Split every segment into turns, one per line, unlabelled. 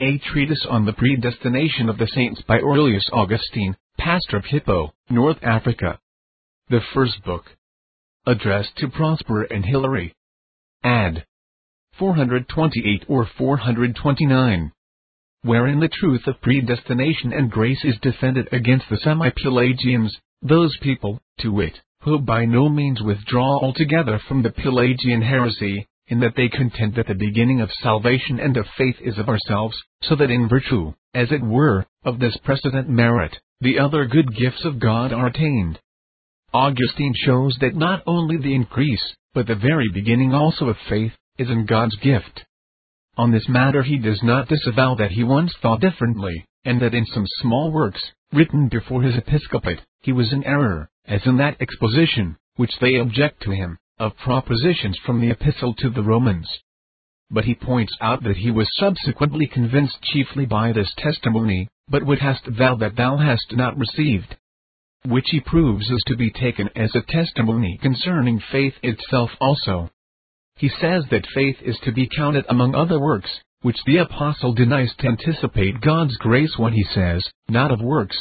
A treatise on the predestination of the saints by Aurelius Augustine, pastor of Hippo, North Africa. The first book. Addressed to Prosper and Hilary. Ad. 428 or 429. Wherein the truth of predestination and grace is defended against the semi-Pelagians, those people, to wit, who by no means withdraw altogether from the Pelagian heresy, in that they contend that the beginning of salvation and of faith is of ourselves, so that in virtue, as it were, of this precedent merit, the other good gifts of God are attained. Augustine shows that not only the increase, but the very beginning also of faith, is in God's gift. On this matter he does not disavow that he once thought differently, and that in some small works, written before his episcopate, he was in error, as in that exposition, which they object to him, of propositions from the Epistle to the Romans. But he points out that he was subsequently convinced chiefly by this testimony, but what hast thou that thou hast not received? Which he proves is to be taken as a testimony concerning faith itself also. He says that faith is to be counted among other works, which the apostle denies to anticipate God's grace when he says, not of works,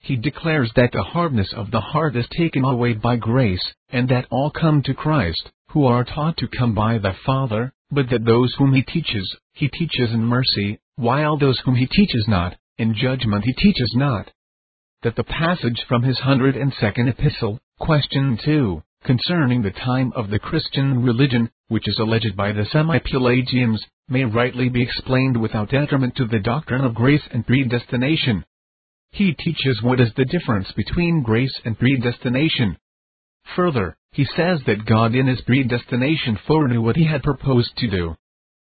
he declares that the hardness of the heart is taken away by grace, and that all come to Christ, who are taught to come by the Father, but that those whom he teaches, he teaches in mercy, while those whom he teaches not, in judgment he teaches not. That the passage from his hundred and second epistle, question 2, concerning the time of the Christian religion, which is alleged by the semi-Pelagians, may rightly be explained without detriment to the doctrine of grace and predestination, he teaches what is the difference between grace and predestination. Further, he says that God in his predestination foreknew what he had proposed to do.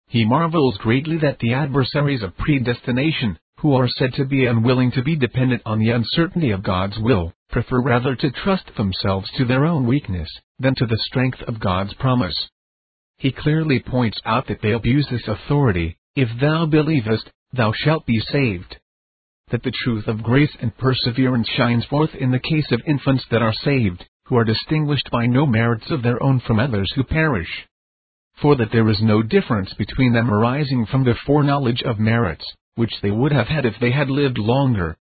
He marvels greatly that the adversaries of predestination, who are said to be unwilling to be dependent on the uncertainty of God's will, prefer rather to trust themselves to their own weakness, than to the strength of God's promise. He clearly points out that they abuse this authority, if thou believest, thou shalt be saved that the truth of grace and perseverance shines forth in the case of infants that are saved, who are distinguished by no merits of their own from others who perish. For that there is no difference between them arising from the foreknowledge of merits, which they would have had if they had lived longer.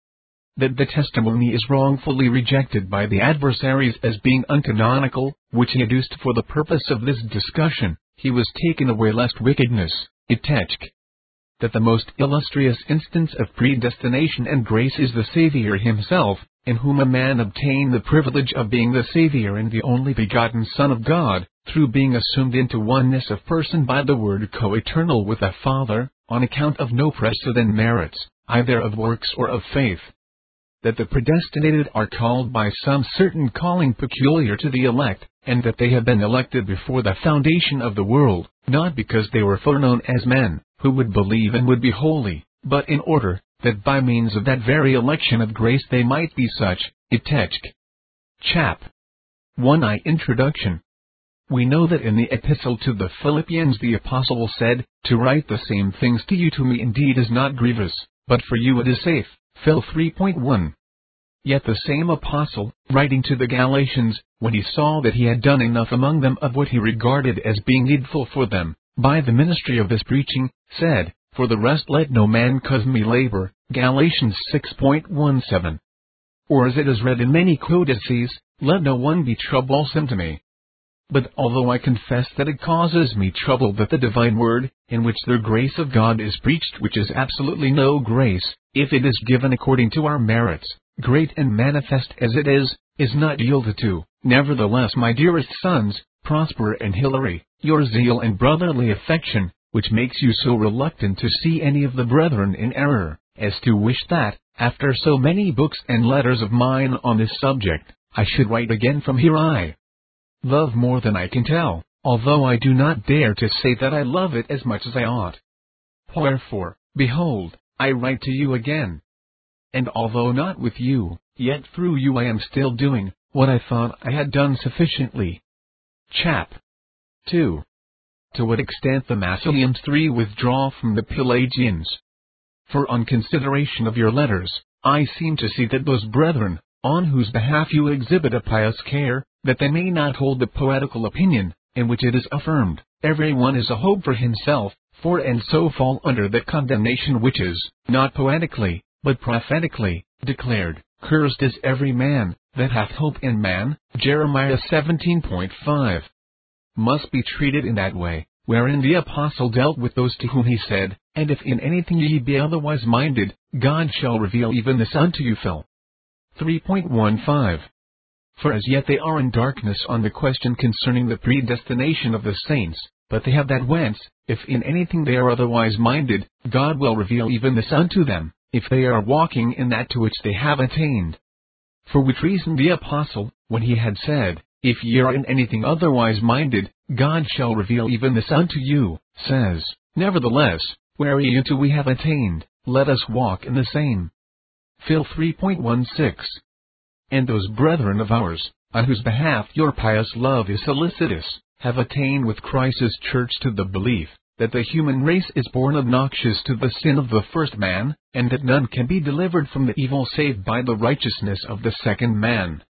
That the testimony is wrongfully rejected by the adversaries as being uncanonical, which he adduced for the purpose of this discussion, he was taken away lest wickedness, itechk, that the most illustrious instance of predestination and grace is the Saviour himself, in whom a man obtained the privilege of being the Saviour and the only begotten Son of God, through being assumed into oneness of person by the Word co-eternal with the Father, on account of no precedent merits, either of works or of faith. That the predestinated are called by some certain calling peculiar to the elect, and that they have been elected before the foundation of the world, not because they were foreknown as men, who would believe and would be holy, but in order, that by means of that very election of grace they might be such, itechk. Chap. 1i Introduction. We know that in the epistle to the Philippians the apostle said, To write the same things to you to me indeed is not grievous, but for you it is safe. Phil 3.1. Yet the same apostle, writing to the Galatians, when he saw that he had done enough among them of what he regarded as being needful for them, by the ministry of his preaching, said, For the rest let no man cause me labor. Galatians 6.17. Or as it is read in many codices, let no one be troublesome to me. But although I confess that it causes me trouble that the divine word, in which the grace of God is preached which is absolutely no grace, if it is given according to our merits, great and manifest as it is, is not yielded to, nevertheless my dearest sons, Prosper and Hilary, your zeal and brotherly affection, which makes you so reluctant to see any of the brethren in error, as to wish that, after so many books and letters of mine on this subject, I should write again from here I love more than I can tell, although I do not dare to say that I love it as much as I ought. Wherefore, behold, I write to you again. And although not with you, yet through you I am still doing, what I thought I had done sufficiently. Chap. 2. To what extent the Massilians 3 withdraw from the Pelagians. For on consideration of your letters, I seem to see that those brethren, on whose behalf you exhibit a pious care, that they may not hold the poetical opinion, in which it is affirmed, every one is a hope for himself, for and so fall under that condemnation which is, not poetically, but prophetically, declared, Cursed is every man, that hath hope in man, Jeremiah 17.5. Must be treated in that way, wherein the apostle dealt with those to whom he said, And if in anything ye be otherwise minded, God shall reveal even this unto you. Phil. 3.15. For as yet they are in darkness on the question concerning the predestination of the saints, but they have that whence, if in anything they are otherwise minded, God will reveal even this unto them, if they are walking in that to which they have attained. For which reason the apostle, when he had said, If ye are in anything otherwise minded, God shall reveal even this unto you, says, Nevertheless, whereunto we have attained, let us walk in the same. Phil 3.16 and those brethren of ours, on whose behalf your pious love is solicitous, have attained with Christ's church to the belief that the human race is born obnoxious to the sin of the first man, and that none can be delivered from the evil save by the righteousness of the second man.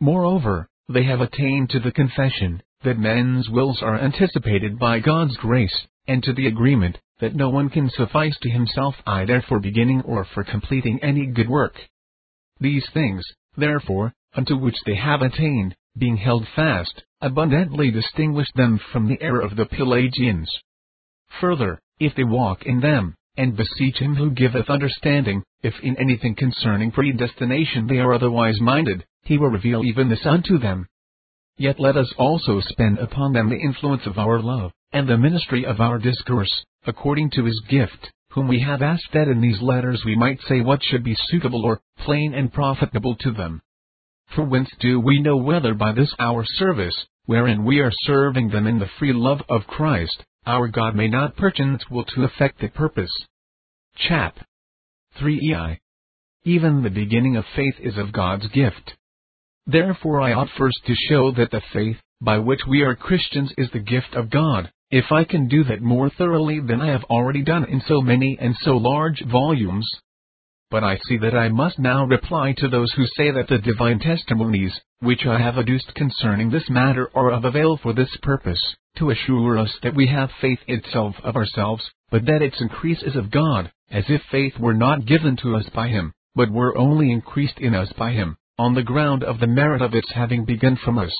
Moreover, they have attained to the confession that men's wills are anticipated by God's grace, and to the agreement that no one can suffice to himself either for beginning or for completing any good work. These things, therefore, unto which they have attained, being held fast, abundantly distinguish them from the error of the Pelagians. Further, if they walk in them, and beseech him who giveth understanding, if in anything concerning predestination they are otherwise minded, he will reveal even this unto them. Yet let us also spend upon them the influence of our love, and the ministry of our discourse, according to his gift, whom we have asked that in these letters we might say what should be suitable or plain and profitable to them. For whence do we know whether by this our service, wherein we are serving them in the free love of Christ, our God may not perchance will to effect the purpose? Chap. 3ei. Even the beginning of faith is of God's gift. Therefore I ought first to show that the faith, by which we are Christians is the gift of God, if I can do that more thoroughly than I have already done in so many and so large volumes. But I see that I must now reply to those who say that the divine testimonies, which I have adduced concerning this matter are of avail for this purpose, to assure us that we have faith itself of ourselves, but that its increase is of God, as if faith were not given to us by Him, but were only increased in us by Him, on the ground of the merit of its having begun from us.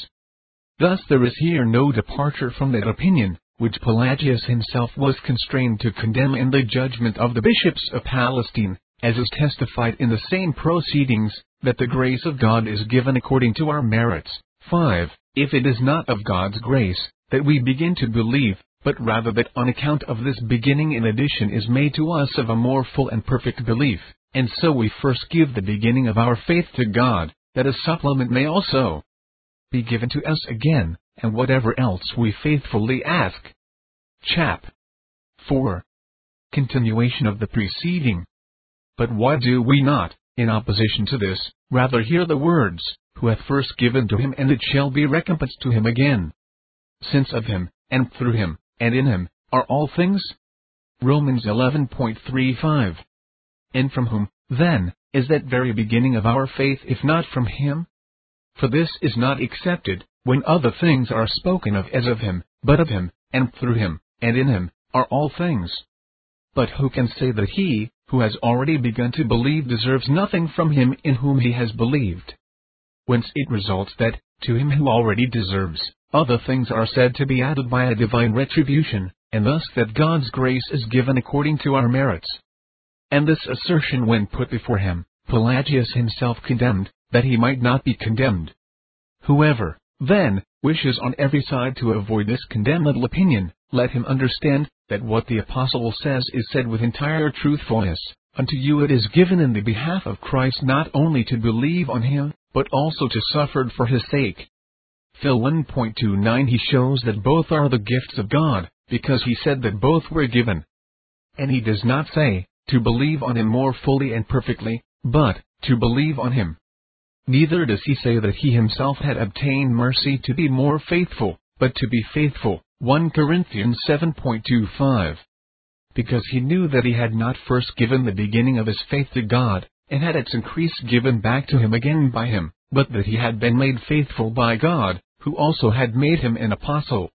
Thus there is here no departure from that opinion, which Pelagius himself was constrained to condemn in the judgment of the bishops of Palestine, as is testified in the same proceedings, that the grace of God is given according to our merits. 5. If it is not of God's grace, that we begin to believe, but rather that on account of this beginning an addition is made to us of a more full and perfect belief, and so we first give the beginning of our faith to God, that a supplement may also be given to us again, and whatever else we faithfully ask. Chap. 4. Continuation of the preceding. But why do we not, in opposition to this, rather hear the words, Who hath first given to him and it shall be recompensed to him again? Since of him, and through him, and in him, are all things? Romans 11.35. And from whom, then, is that very beginning of our faith if not from him? For this is not accepted, when other things are spoken of as of him, but of him, and through him, and in him, are all things. But who can say that he, who has already begun to believe deserves nothing from him in whom he has believed? Whence it results that, to him who already deserves, other things are said to be added by a divine retribution, and thus that God's grace is given according to our merits. And this assertion when put before him, Pelagius himself condemned, that he might not be condemned. Whoever, then, wishes on every side to avoid this condemnable opinion, let him understand, that what the Apostle says is said with entire truthfulness. Unto you it is given in the behalf of Christ not only to believe on him, but also to suffer for his sake. Phil 1.29 He shows that both are the gifts of God, because he said that both were given. And he does not say, to believe on him more fully and perfectly, but, to believe on him. Neither does he say that he himself had obtained mercy to be more faithful, but to be faithful. 1 Corinthians 7.25. Because he knew that he had not first given the beginning of his faith to God, and had its increase given back to him again by him, but that he had been made faithful by God, who also had made him an apostle.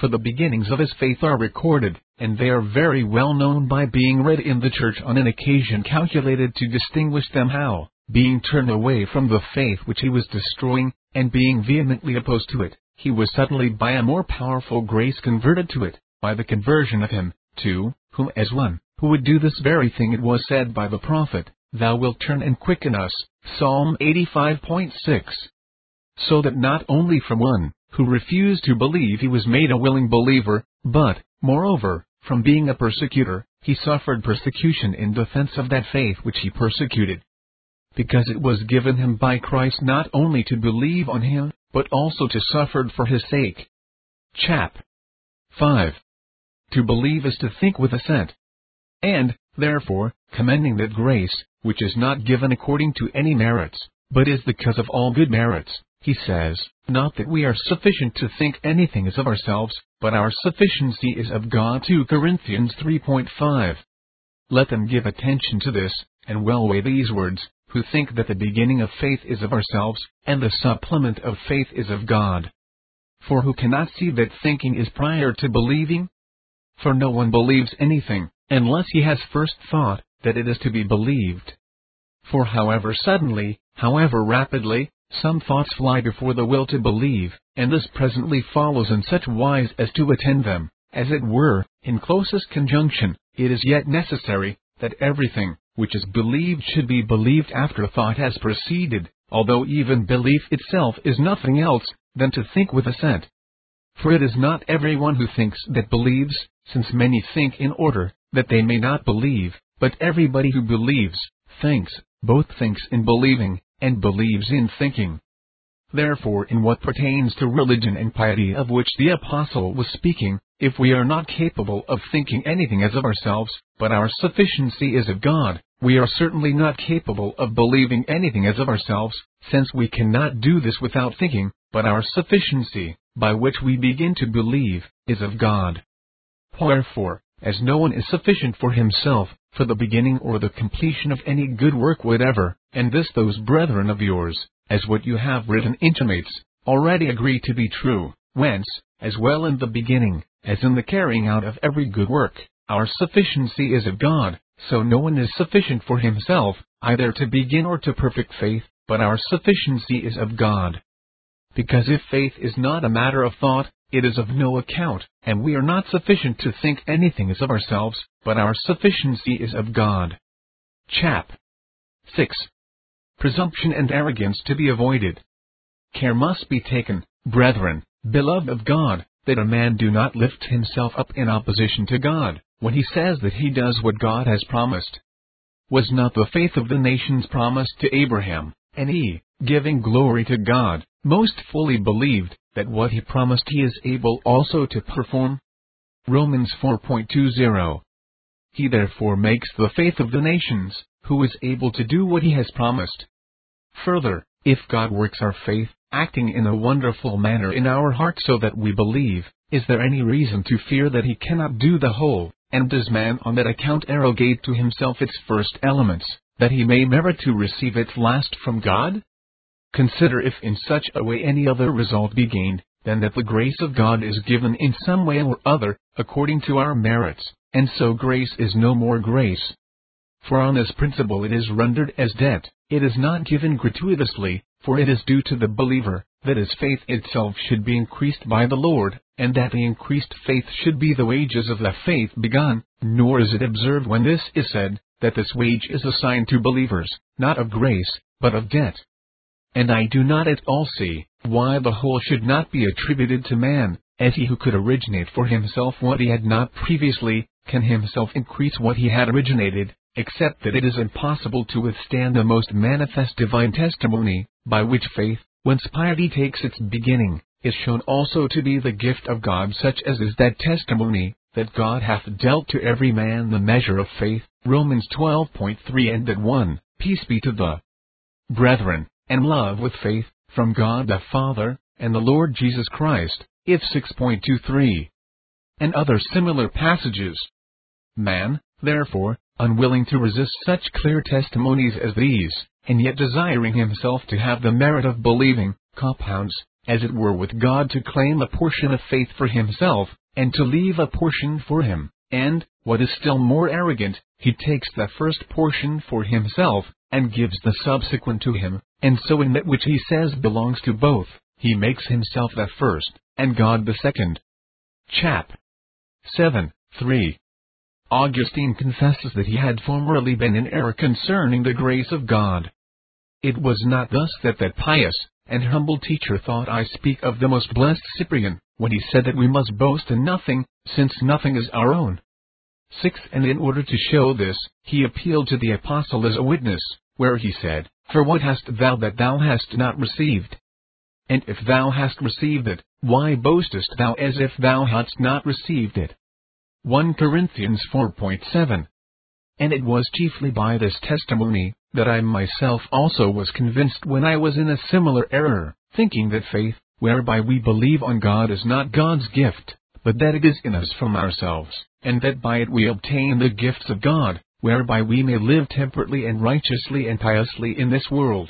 For the beginnings of his faith are recorded, and they are very well known by being read in the church on an occasion calculated to distinguish them how, being turned away from the faith which he was destroying, and being vehemently opposed to it, he was suddenly by a more powerful grace converted to it, by the conversion of him, too, whom as one, who would do this very thing it was said by the prophet, Thou wilt turn and quicken us, Psalm 85.6. So that not only from one, who refused to believe he was made a willing believer, but, moreover, from being a persecutor, he suffered persecution in defense of that faith which he persecuted. Because it was given him by Christ not only to believe on him, but also to suffer for his sake. Chap. 5. To believe is to think with assent. And, therefore, commending that grace, which is not given according to any merits, but is the because of all good merits, he says, not that we are sufficient to think anything is of ourselves, but our sufficiency is of God 2 Corinthians 3.5. Let them give attention to this, and well weigh these words, who think that the beginning of faith is of ourselves, and the supplement of faith is of God. For who cannot see that thinking is prior to believing? For no one believes anything, unless he has first thought that it is to be believed. For however suddenly, however rapidly, some thoughts fly before the will to believe, and this presently follows in such wise as to attend them, as it were, in closest conjunction, it is yet necessary, that everything, which is believed should be believed after thought has proceeded, although even belief itself is nothing else than to think with assent. For it is not every one who thinks that believes, since many think in order that they may not believe, but everybody who believes, thinks, both thinks in believing, and believes in thinking. Therefore, in what pertains to religion and piety of which the Apostle was speaking, if we are not capable of thinking anything as of ourselves, but our sufficiency is of God, we are certainly not capable of believing anything as of ourselves, since we cannot do this without thinking, but our sufficiency, by which we begin to believe, is of God. Wherefore, as no one is sufficient for himself, for the beginning or the completion of any good work whatever, and this those brethren of yours, as what you have written intimates, already agree to be true, whence, as well in the beginning, as in the carrying out of every good work, our sufficiency is of God, so no one is sufficient for himself, either to begin or to perfect faith, but our sufficiency is of God. Because if faith is not a matter of thought, it is of no account, and we are not sufficient to think anything is of ourselves, but our sufficiency is of God. Chap. 6. Presumption and arrogance to be avoided. Care must be taken, brethren, beloved of God, that a man do not lift himself up in opposition to God, when he says that he does what God has promised. Was not the faith of the nations promised to Abraham, and he, giving glory to God, most fully believed that what he promised he is able also to perform? Romans 4.20 He therefore makes the faith of the nations, who is able to do what he has promised. Further, if God works our faith, acting in a wonderful manner in our hearts so that we believe, is there any reason to fear that he cannot do the whole, and does man on that account arrogate to himself its first elements, that he may merit to receive its last from God? Consider if in such a way any other result be gained, than that the grace of God is given in some way or other, according to our merits, and so grace is no more grace. For on this principle it is rendered as debt, it is not given gratuitously, for it is due to the believer, that his faith itself should be increased by the Lord, and that the increased faith should be the wages of the faith begun, nor is it observed when this is said, that this wage is assigned to believers, not of grace, but of debt. And I do not at all see why the whole should not be attributed to man, as he who could originate for himself what he had not previously, can himself increase what he had originated, except that it is impossible to withstand the most manifest divine testimony, by which faith, whence piety takes its beginning, is shown also to be the gift of God such as is that testimony, that God hath dealt to every man the measure of faith, Romans 12.3 and that one, peace be to the brethren, and love with faith, from God the Father, and the Lord Jesus Christ, if 6.23. And other similar passages. Man, therefore, unwilling to resist such clear testimonies as these, and yet desiring himself to have the merit of believing, compounds, as it were with God to claim a portion of faith for himself, and to leave a portion for him, and, what is still more arrogant, he takes the first portion for himself, and gives the subsequent to him, and so in that which he says belongs to both, he makes himself the first, and God the second. Chap. 7. 3. Augustine confesses that he had formerly been in error concerning the grace of God. It was not thus that that pious and humble teacher thought I speak of the most blessed Cyprian, when he said that we must boast in nothing, since nothing is our own. 6. And in order to show this, he appealed to the apostle as a witness, where he said, For what hast thou that thou hast not received? And if thou hast received it, why boastest thou as if thou hadst not received it? 1 Corinthians 4.7 And it was chiefly by this testimony, that I myself also was convinced when I was in a similar error, thinking that faith, whereby we believe on God is not God's gift, but that it is in us from ourselves, and that by it we obtain the gifts of God, whereby we may live temperately and righteously and piously in this world.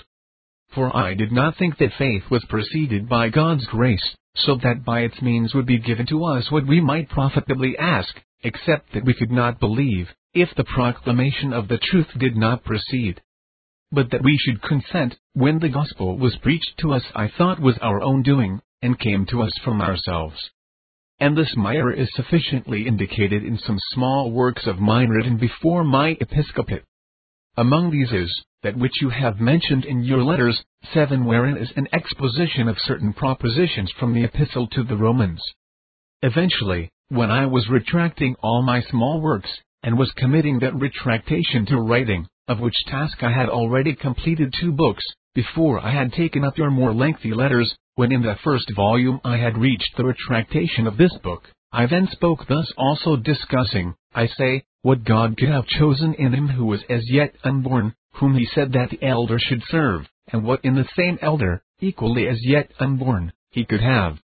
For I did not think that faith was preceded by God's grace, so that by its means would be given to us what we might profitably ask, except that we could not believe, if the proclamation of the truth did not precede. But that we should consent, when the gospel was preached to us I thought was our own doing, and came to us from ourselves. And this mire is sufficiently indicated in some small works of mine written before my episcopate. Among these is, that which you have mentioned in your letters, 7 wherein is an exposition of certain propositions from the epistle to the Romans. Eventually, when I was retracting all my small works, and was committing that retractation to writing, of which task I had already completed two books, before I had taken up your more lengthy letters, when in the first volume I had reached the retractation of this book, I then spoke thus also discussing, I say, what God could have chosen in him who was as yet unborn, whom he said that the elder should serve, and what in the same elder, equally as yet unborn, he could have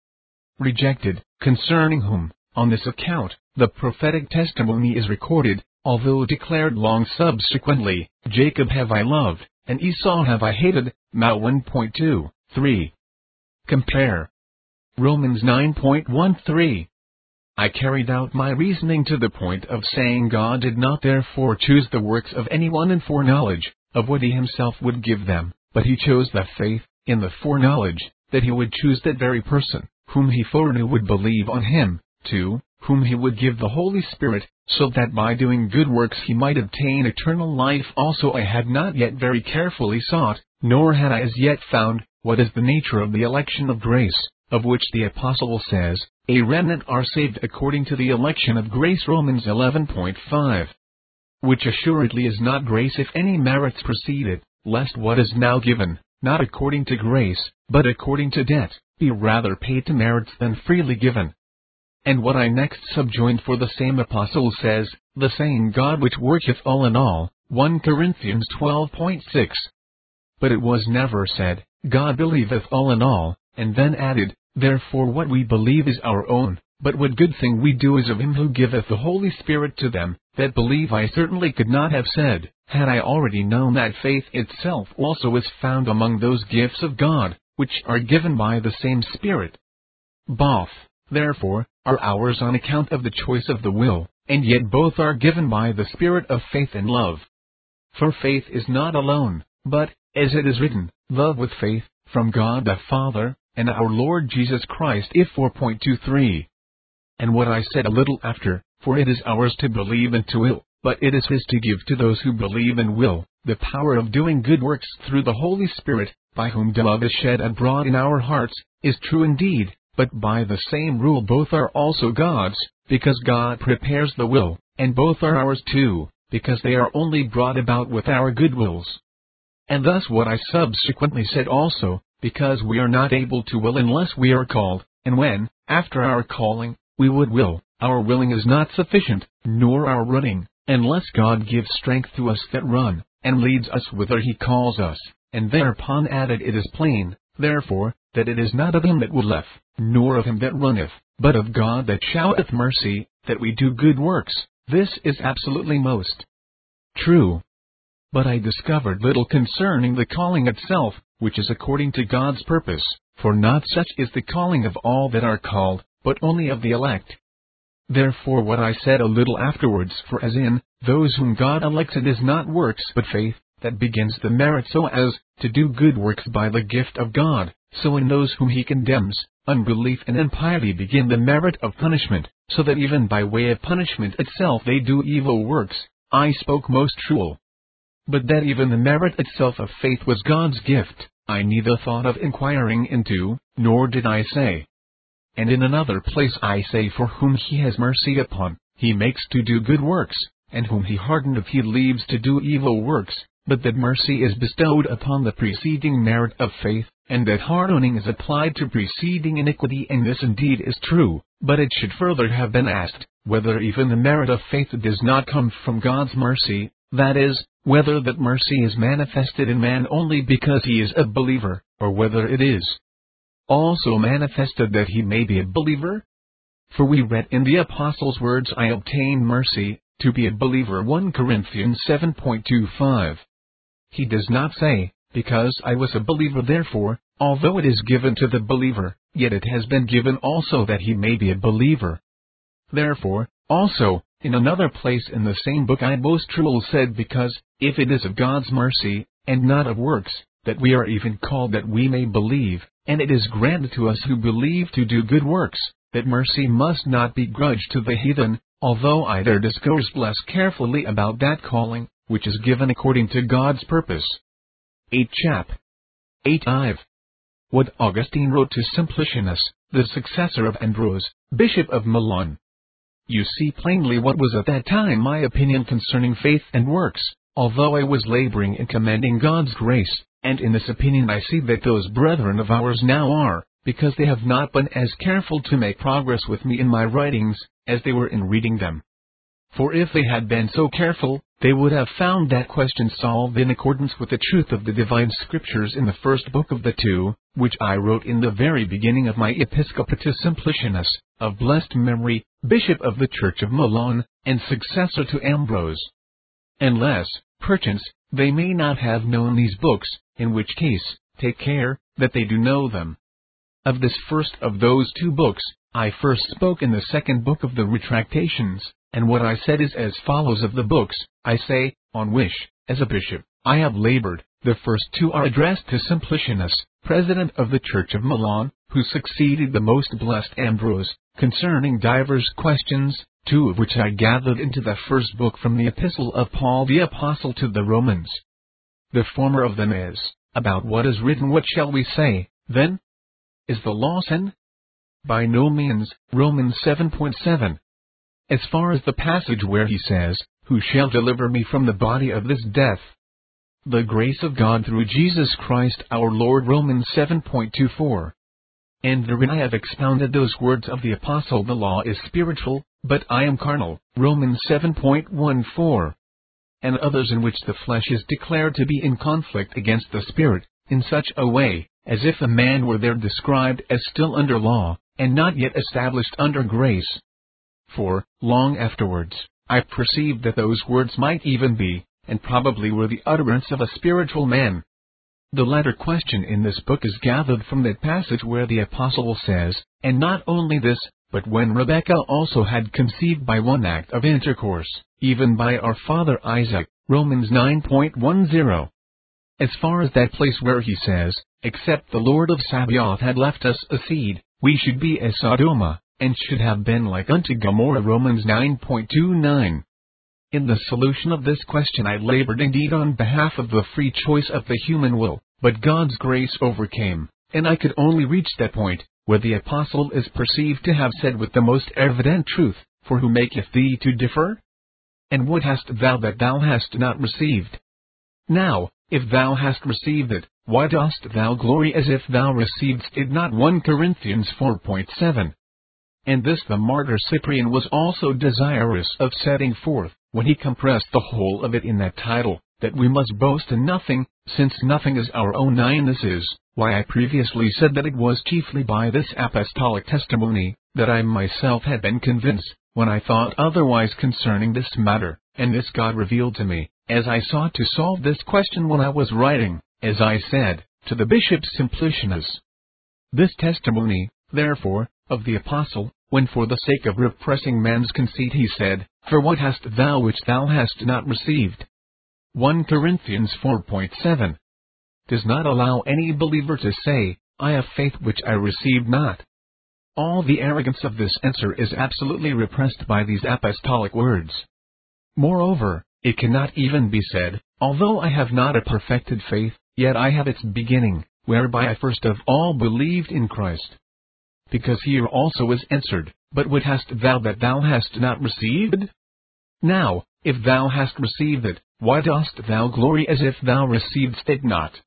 rejected, concerning whom, on this account, the prophetic testimony is recorded, although declared long subsequently, Jacob have I loved, and Esau have I hated, Ma 1.2, 3. Compare. Romans 9.13. I carried out my reasoning to the point of saying God did not therefore choose the works of anyone in foreknowledge, of what he himself would give them, but he chose the faith, in the foreknowledge, that he would choose that very person, whom he foreknew would believe on him, 2, whom he would give the Holy Spirit, so that by doing good works he might obtain eternal life also I had not yet very carefully sought, nor had I as yet found, what is the nature of the election of grace, of which the Apostle says, A remnant are saved according to the election of grace Romans 11.5 which assuredly is not grace if any merits precede it, lest what is now given, not according to grace, but according to debt, be rather paid to merits than freely given. And what I next subjoined for the same apostle says, the same God which worketh all in all, 1 Corinthians 12.6. But it was never said, God believeth all in all, and then added, therefore what we believe is our own, but what good thing we do is of him who giveth the Holy Spirit to them, that believe I certainly could not have said, had I already known that faith itself also is found among those gifts of God, which are given by the same Spirit. Both, therefore, are ours on account of the choice of the will, and yet both are given by the Spirit of faith and love. For faith is not alone, but, as it is written, love with faith, from God the Father, and our Lord Jesus Christ if 4.23 and what I said a little after, for it is ours to believe and to will, but it is His to give to those who believe and will, the power of doing good works through the Holy Spirit, by whom love is shed abroad in our hearts, is true indeed, but by the same rule both are also God's, because God prepares the will, and both are ours too, because they are only brought about with our good wills. And thus what I subsequently said also, because we are not able to will unless we are called, and when, after our calling, we would will, our willing is not sufficient, nor our running, unless God gives strength to us that run, and leads us whither He calls us, and thereupon added it is plain, therefore, that it is not of him that willeth, nor of him that runneth, but of God that showeth mercy, that we do good works, this is absolutely most true. But I discovered little concerning the calling itself, which is according to God's purpose, for not such is the calling of all that are called, but only of the elect. therefore what I said a little afterwards for as in, those whom God elects it is not works but faith, that begins the merit so as, to do good works by the gift of God, so in those whom he condemns, unbelief and impiety begin the merit of punishment, so that even by way of punishment itself they do evil works, I spoke most true. But that even the merit itself of faith was God's gift, I neither thought of inquiring into, nor did I say. And in another place I say for whom he has mercy upon, he makes to do good works, and whom he hardeneth he leaves to do evil works, but that mercy is bestowed upon the preceding merit of faith, and that hardening is applied to preceding iniquity and this indeed is true, but it should further have been asked, whether even the merit of faith does not come from God's mercy, that is, whether that mercy is manifested in man only because he is a believer, or whether it is also manifested that he may be a believer? For we read in the Apostle's words I obtain mercy, to be a believer 1 Corinthians 7.25. He does not say, because I was a believer therefore, although it is given to the believer, yet it has been given also that he may be a believer. Therefore, also, in another place in the same book I most truly said because, if it is of God's mercy, and not of works, that we are even called that we may believe, and it is granted to us who believe to do good works, that mercy must not be grudged to the heathen, although I there discourse less carefully about that calling, which is given according to God's purpose. 8 Chap. 8 Ive. What Augustine wrote to Simplicianus, the successor of Ambrose, Bishop of Milan. You see plainly what was at that time my opinion concerning faith and works, although I was laboring in commending God's grace, and in this opinion I see that those brethren of ours now are, because they have not been as careful to make progress with me in my writings, as they were in reading them. For if they had been so careful, they would have found that question solved in accordance with the truth of the divine scriptures in the first book of the two, which I wrote in the very beginning of my Episcopatus Simplicianus, of blessed memory, Bishop of the Church of Milan, and successor to Ambrose. Unless, perchance, they may not have known these books, in which case, take care, that they do know them. Of this first of those two books, I first spoke in the second book of the Retractations, and what I said is as follows of the books, I say, on which, as a bishop, I have labored. The first two are addressed to Simplicianus, president of the Church of Milan, who succeeded the most blessed Ambrose, concerning divers questions, two of which I gathered into the first book from the epistle of Paul the Apostle to the Romans. The former of them is, about what is written what shall we say, then? Is the law sin? By no means, Romans 7.7. As far as the passage where he says, Who shall deliver me from the body of this death? The grace of God through Jesus Christ our Lord Romans 7.24. And therein I have expounded those words of the Apostle the law is spiritual, but I am carnal, Romans 7.14. And others in which the flesh is declared to be in conflict against the Spirit, in such a way, as if a man were there described as still under law, and not yet established under grace for, long afterwards, I perceived that those words might even be, and probably were the utterance of a spiritual man. The latter question in this book is gathered from that passage where the apostle says, and not only this, but when Rebekah also had conceived by one act of intercourse, even by our father Isaac, Romans 9.10. As far as that place where he says, except the Lord of Sabaoth had left us a seed, we should be as Sodoma, and should have been like unto Gomorrah Romans 9.29. In the solution of this question I labored indeed on behalf of the free choice of the human will, but God's grace overcame, and I could only reach that point, where the apostle is perceived to have said with the most evident truth, For who maketh thee to differ? And what hast thou that thou hast not received? Now, if thou hast received it, why dost thou glory as if thou receivedst it not 1 Corinthians 4.7 and this the martyr Cyprian was also desirous of setting forth, when he compressed the whole of it in that title, that we must boast in nothing, since nothing is our own. 9 This is why I previously said that it was chiefly by this apostolic testimony, that I myself had been convinced, when I thought otherwise concerning this matter, and this God revealed to me, as I sought to solve this question when I was writing, as I said, to the bishop Simplicianus. This testimony, therefore, of the apostle, when for the sake of repressing man's conceit he said, For what hast thou which thou hast not received? 1 Corinthians 4.7 does not allow any believer to say, I have faith which I received not. All the arrogance of this answer is absolutely repressed by these apostolic words. Moreover, it cannot even be said, Although I have not a perfected faith, yet I have its beginning, whereby I first of all believed in Christ. Because here also is answered, But what hast thou that thou hast not received? Now, if thou hast received it, why dost thou glory as if thou receivedst it not?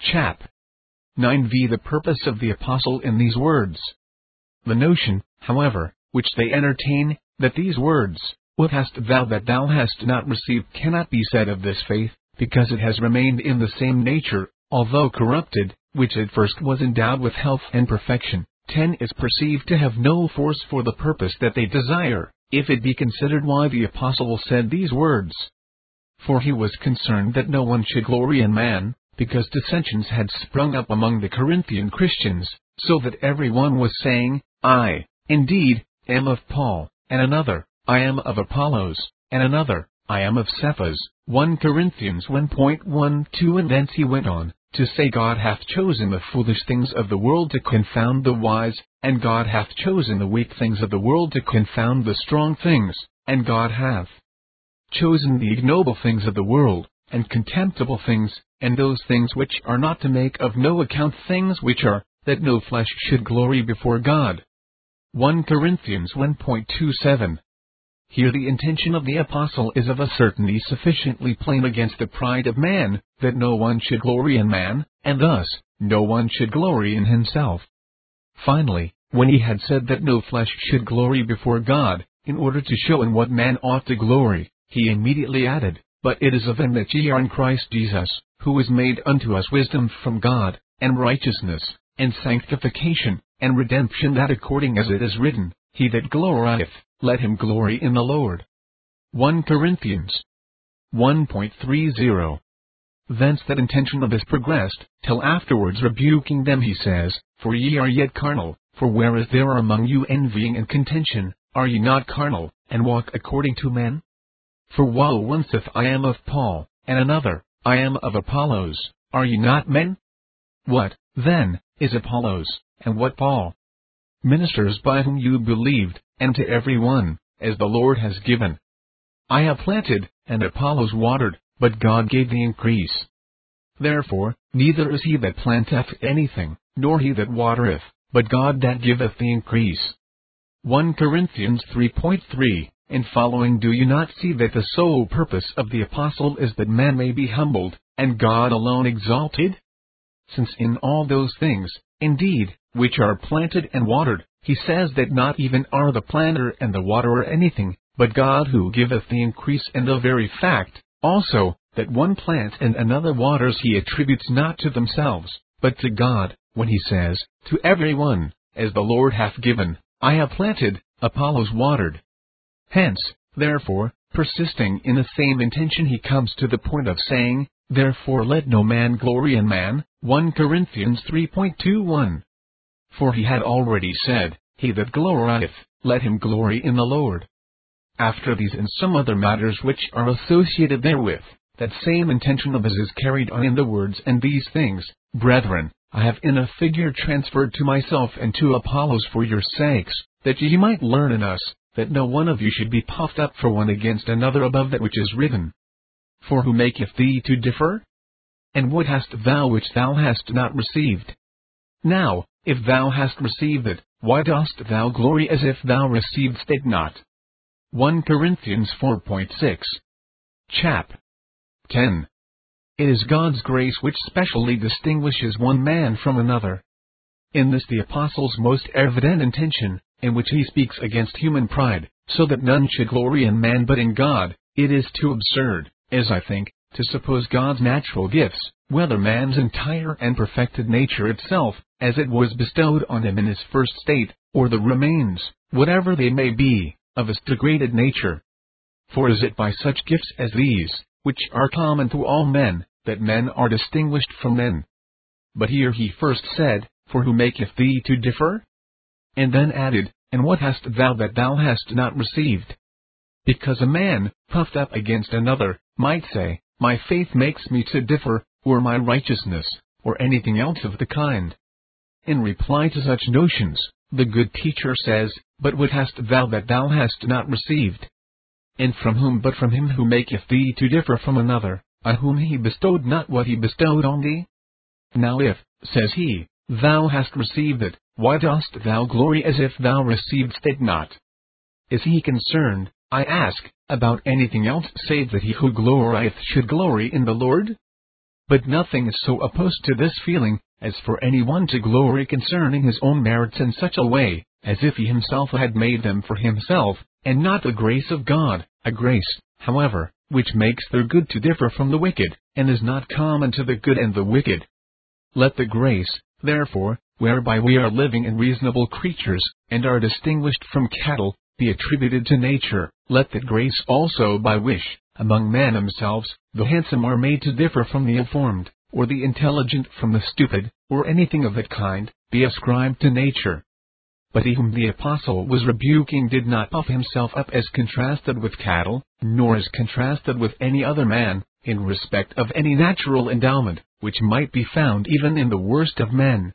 Chap. 9v The purpose of the Apostle in these words. The notion, however, which they entertain, that these words, What hast thou that thou hast not received, cannot be said of this faith, because it has remained in the same nature, although corrupted, which at first was endowed with health and perfection. 10 is perceived to have no force for the purpose that they desire, if it be considered why the Apostle said these words. For he was concerned that no one should glory in man, because dissensions had sprung up among the Corinthian Christians, so that every one was saying, I, indeed, am of Paul, and another, I am of Apollos, and another, I am of Cephas. 1 Corinthians 1.12 And thence he went on, to say God hath chosen the foolish things of the world to confound the wise, and God hath chosen the weak things of the world to confound the strong things, and God hath chosen the ignoble things of the world, and contemptible things, and those things which are not to make of no account things which are, that no flesh should glory before God. 1 Corinthians 1.27 Here the intention of the apostle is of a certainty sufficiently plain against the pride of man, that no one should glory in man, and thus, no one should glory in himself. Finally, when he had said that no flesh should glory before God, in order to show in what man ought to glory, he immediately added, But it is of him that ye are in Christ Jesus, who is made unto us wisdom from God, and righteousness, and sanctification, and redemption that according as it is written, He that glorieth, let him glory in the Lord. 1 Corinthians 1.30 Thence that intention of his progressed, till afterwards rebuking them he says, For ye are yet carnal, for whereas there are among you envying and contention, are ye not carnal, and walk according to men? For while one saith I am of Paul, and another, I am of Apollos, are ye not men? What, then, is Apollos, and what Paul? Ministers by whom you believed, and to every one, as the Lord has given. I have planted, and Apollos watered, but God gave the increase. Therefore, neither is he that planteth anything, nor he that watereth, but God that giveth the increase. 1 Corinthians 3.3 In following do you not see that the sole purpose of the apostle is that man may be humbled, and God alone exalted? Since in all those things, indeed, which are planted and watered, he says that not even are the planter and the waterer anything, but God who giveth the increase and the very fact, also, that one plants and another waters he attributes not to themselves, but to God, when he says, To every one, as the Lord hath given, I have planted, Apollos watered. Hence, therefore, persisting in the same intention he comes to the point of saying, Therefore let no man glory in man, 1 Corinthians 3.21. For he had already said, He that glorieth, let him glory in the Lord. After these and some other matters which are associated therewith, that same intention of his is carried on in the words and these things, brethren, I have in a figure transferred to myself and to Apollos for your sakes, that ye might learn in us, that no one of you should be puffed up for one against another above that which is written. For who maketh thee to differ? And what hast thou which thou hast not received? Now, if thou hast received it, why dost thou glory as if thou receivedst it not? 1 Corinthians 4.6. Chap. 10. It is God's grace which specially distinguishes one man from another. In this the Apostle's most evident intention, in which he speaks against human pride, so that none should glory in man but in God, it is too absurd, as I think, to suppose God's natural gifts, whether man's entire and perfected nature itself, as it was bestowed on him in his first state, or the remains, whatever they may be, of his degraded nature. For is it by such gifts as these, which are common to all men, that men are distinguished from men? But here he first said, For who maketh thee to differ? And then added, and what hast thou that thou hast not received? Because a man, puffed up against another, might say, My faith makes me to differ, or my righteousness, or anything else of the kind. In reply to such notions, the good teacher says, But what hast thou that thou hast not received? And from whom but from him who maketh thee to differ from another, on whom he bestowed not what he bestowed on thee? Now if, says he, thou hast received it, why dost thou glory as if thou receivedst it not? Is he concerned, I ask, about anything else save that he who glorieth should glory in the Lord? But nothing is so opposed to this feeling, as for any one to glory concerning his own merits in such a way, as if he himself had made them for himself, and not the grace of God, a grace, however, which makes their good to differ from the wicked, and is not common to the good and the wicked. Let the grace, therefore, whereby we are living and reasonable creatures, and are distinguished from cattle, be attributed to nature, let that grace also by wish, among men themselves, the handsome are made to differ from the informed, or the intelligent from the stupid, or anything of that kind, be ascribed to nature. But he whom the apostle was rebuking did not puff himself up as contrasted with cattle, nor as contrasted with any other man, in respect of any natural endowment, which might be found even in the worst of men.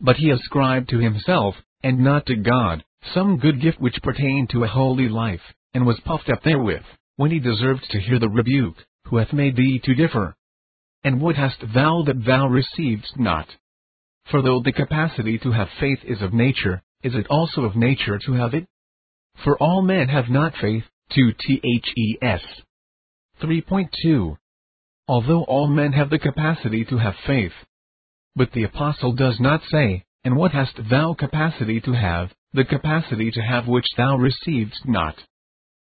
But he ascribed to himself, and not to God, some good gift which pertained to a holy life, and was puffed up therewith when he deserved to hear the rebuke, who hath made thee to differ? And what hast thou that thou receivedst not? For though the capacity to have faith is of nature, is it also of nature to have it? For all men have not faith, to THES. 3.2. Although all men have the capacity to have faith. But the apostle does not say, And what hast thou capacity to have, the capacity to have which thou receivedst not?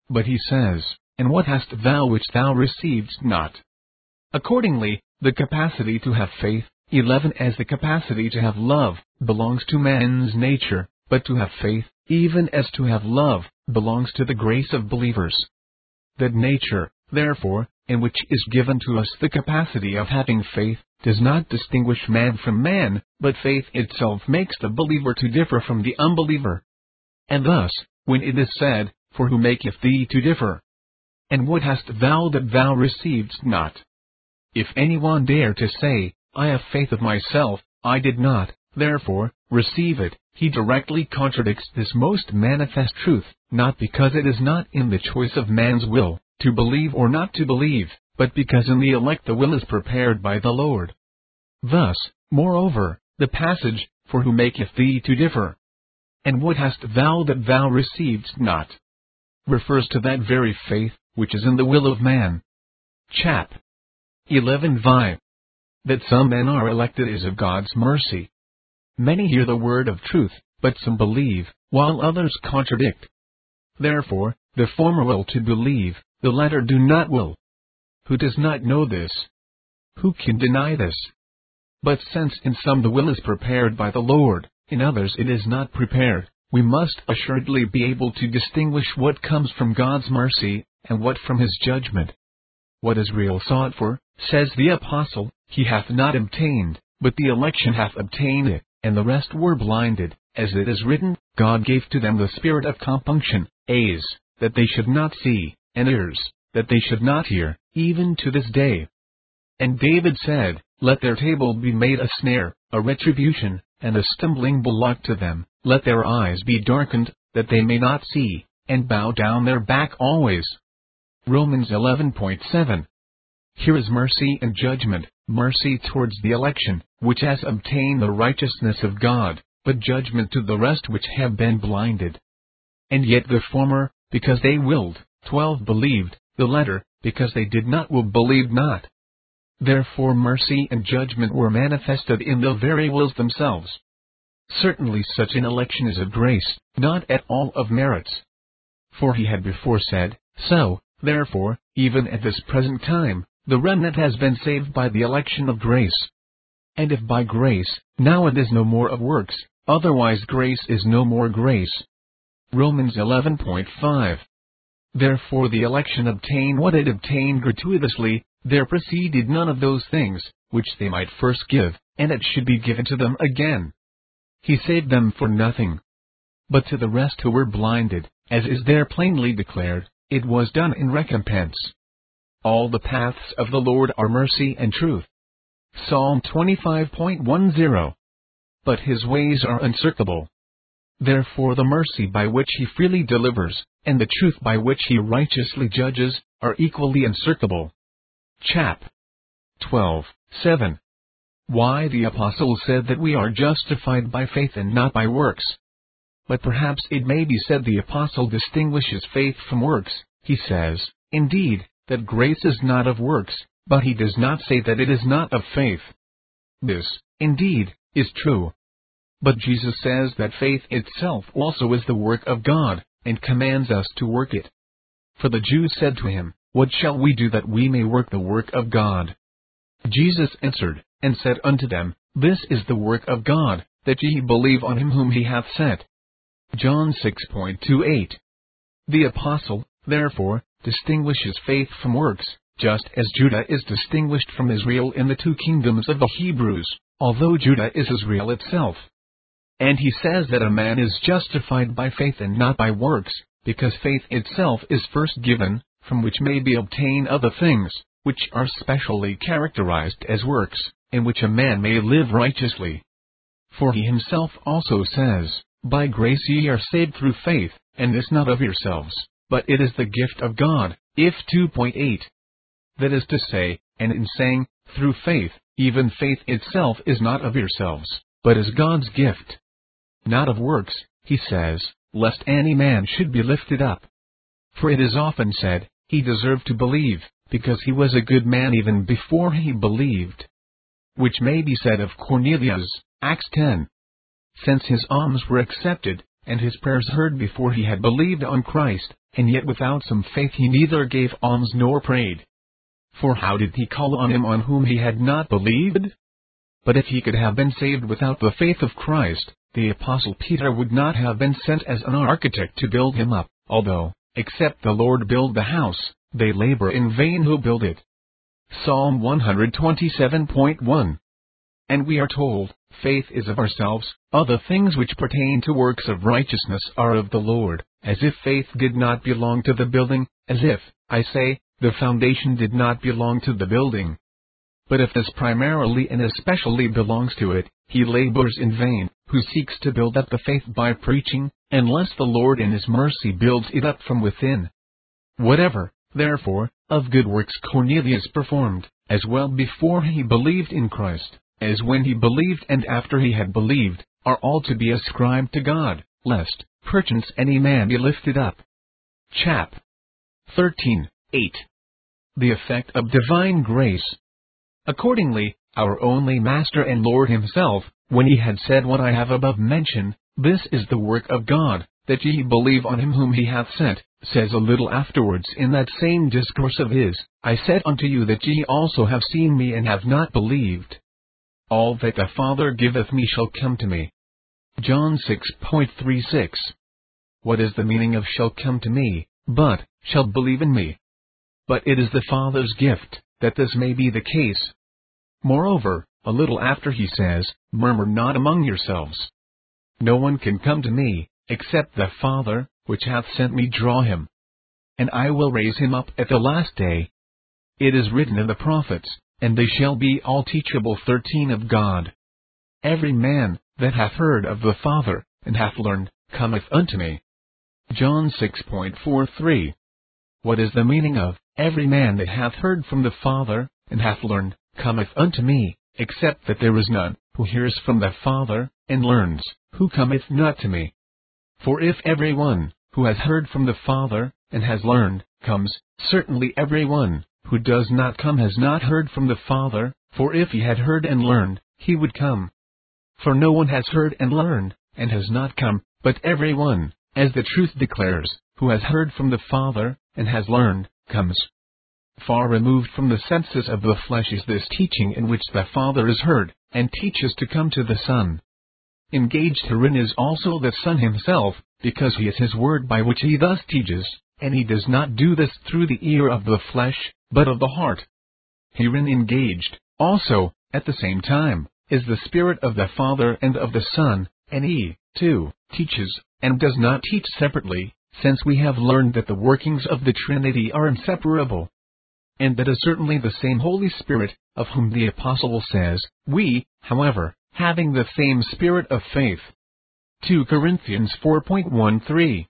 But he says, and what hast thou which thou receivedst not? Accordingly, the capacity to have faith, 11 as the capacity to have love, belongs to man's nature, but to have faith, even as to have love, belongs to the grace of believers. That nature, therefore, in which is given to us the capacity of having faith, does not distinguish man from man, but faith itself makes the believer to differ from the unbeliever. And thus, when it is said, For who maketh thee to differ? And what hast thou that thou receivedst not? If any one dare to say, I have faith of myself, I did not, therefore, receive it, he directly contradicts this most manifest truth, not because it is not in the choice of man's will, to believe or not to believe, but because in the elect the will is prepared by the Lord. Thus, moreover, the passage, For who maketh thee to differ? And what hast thou that thou receivedst not? refers to that very faith, which is in the will of man. Chap. 11 Vi. That some men are elected is of God's mercy. Many hear the word of truth, but some believe, while others contradict. Therefore, the former will to believe, the latter do not will. Who does not know this? Who can deny this? But since in some the will is prepared by the Lord, in others it is not prepared, we must assuredly be able to distinguish what comes from God's mercy and what from his judgment. What Israel sought for, says the apostle, he hath not obtained, but the election hath obtained it, and the rest were blinded, as it is written, God gave to them the spirit of compunction, eyes, that they should not see, and ears, that they should not hear, even to this day. And David said, Let their table be made a snare, a retribution, and a stumbling block to them, let their eyes be darkened, that they may not see, and bow down their back always. Romans 11.7. Here is mercy and judgment, mercy towards the election, which has obtained the righteousness of God, but judgment to the rest which have been blinded. And yet the former, because they willed, 12 believed, the latter, because they did not will believed not. Therefore mercy and judgment were manifested in the very wills themselves. Certainly such an election is of grace, not at all of merits. For he had before said, So, Therefore, even at this present time, the remnant has been saved by the election of grace. And if by grace, now it is no more of works, otherwise grace is no more grace. Romans 11.5 Therefore the election obtained what it obtained gratuitously, there proceeded none of those things, which they might first give, and it should be given to them again. He saved them for nothing. But to the rest who were blinded, as is there plainly declared, it was done in recompense. All the paths of the Lord are mercy and truth. Psalm 25.10. But his ways are unsearchable. Therefore the mercy by which he freely delivers, and the truth by which he righteously judges, are equally unsearchable. Chap. 12, 7. Why the Apostle said that we are justified by faith and not by works. But perhaps it may be said the Apostle distinguishes faith from works. He says, indeed, that grace is not of works, but he does not say that it is not of faith. This, indeed, is true. But Jesus says that faith itself also is the work of God, and commands us to work it. For the Jews said to him, What shall we do that we may work the work of God? Jesus answered, and said unto them, This is the work of God, that ye believe on him whom he hath sent. John 6.28. The Apostle, therefore, distinguishes faith from works, just as Judah is distinguished from Israel in the two kingdoms of the Hebrews, although Judah is Israel itself. And he says that a man is justified by faith and not by works, because faith itself is first given, from which may be obtained other things, which are specially characterized as works, in which a man may live righteously. For he himself also says, By grace ye are saved through faith, and this not of yourselves, but it is the gift of God, Eph. 2.8. That is to say, and in saying, through faith, even faith itself is not of yourselves, but is God's gift. Not of works, he says, lest any man should be lifted up. For it is often said, he deserved to believe, because he was a good man even before he believed. Which may be said of Cornelius, Acts 10. Since his alms were accepted, and his prayers heard before he had believed on Christ, and yet without some faith he neither gave alms nor prayed. For how did he call on him on whom he had not believed? But if he could have been saved without the faith of Christ, the Apostle Peter would not have been sent as an architect to build him up, although, except the Lord build the house, they labor in vain who build it. Psalm 127.1 And we are told, faith is of ourselves, other things which pertain to works of righteousness are of the Lord, as if faith did not belong to the building, as if, I say, the foundation did not belong to the building. But if this primarily and especially belongs to it, he labors in vain, who seeks to build up the faith by preaching, unless the Lord in his mercy builds it up from within. Whatever, therefore, of good works Cornelius performed, as well before he believed in Christ, as when he believed and after he had believed, are all to be ascribed to God, lest, perchance any man be lifted up. Chap. 13. 8. The effect of divine grace. Accordingly, our only Master and Lord Himself, when He had said what I have above mentioned, this is the work of God, that ye believe on Him whom He hath sent, says a little afterwards in that same discourse of His, I said unto you that ye also have seen me and have not believed. All that the Father giveth me shall come to me. John 6.36. What is the meaning of shall come to me, but, shall believe in me? But it is the Father's gift, that this may be the case. Moreover, a little after he says, Murmur not among yourselves. No one can come to me, except the Father, which hath sent me draw him. And I will raise him up at the last day. It is written in the prophets, and they shall be all teachable. 13 of God. Every man that hath heard of the Father, and hath learned, cometh unto me. John 6.43. What is the meaning of, Every man that hath heard from the Father, and hath learned, cometh unto me, except that there is none, who hears from the Father, and learns, who cometh not to me. For if every one, who has heard from the Father, and has learned, comes, certainly every one, who does not come has not heard from the Father, for if he had heard and learned, he would come. For no one has heard and learned, and has not come, but every one, as the truth declares, who has heard from the Father, and has learned, comes. Far removed from the senses of the flesh is this teaching in which the Father is heard, and teaches to come to the Son. Engaged herein is also the Son himself, because he is his word by which he thus teaches, and he does not do this through the ear of the flesh, but of the heart. Herein engaged, also, at the same time, is the Spirit of the Father and of the Son, and he, too, teaches, and does not teach separately, since we have learned that the workings of the Trinity are inseparable. And that is certainly the same Holy Spirit, of whom the Apostle says, We, however, having the same spirit of faith. 2 Corinthians 4.13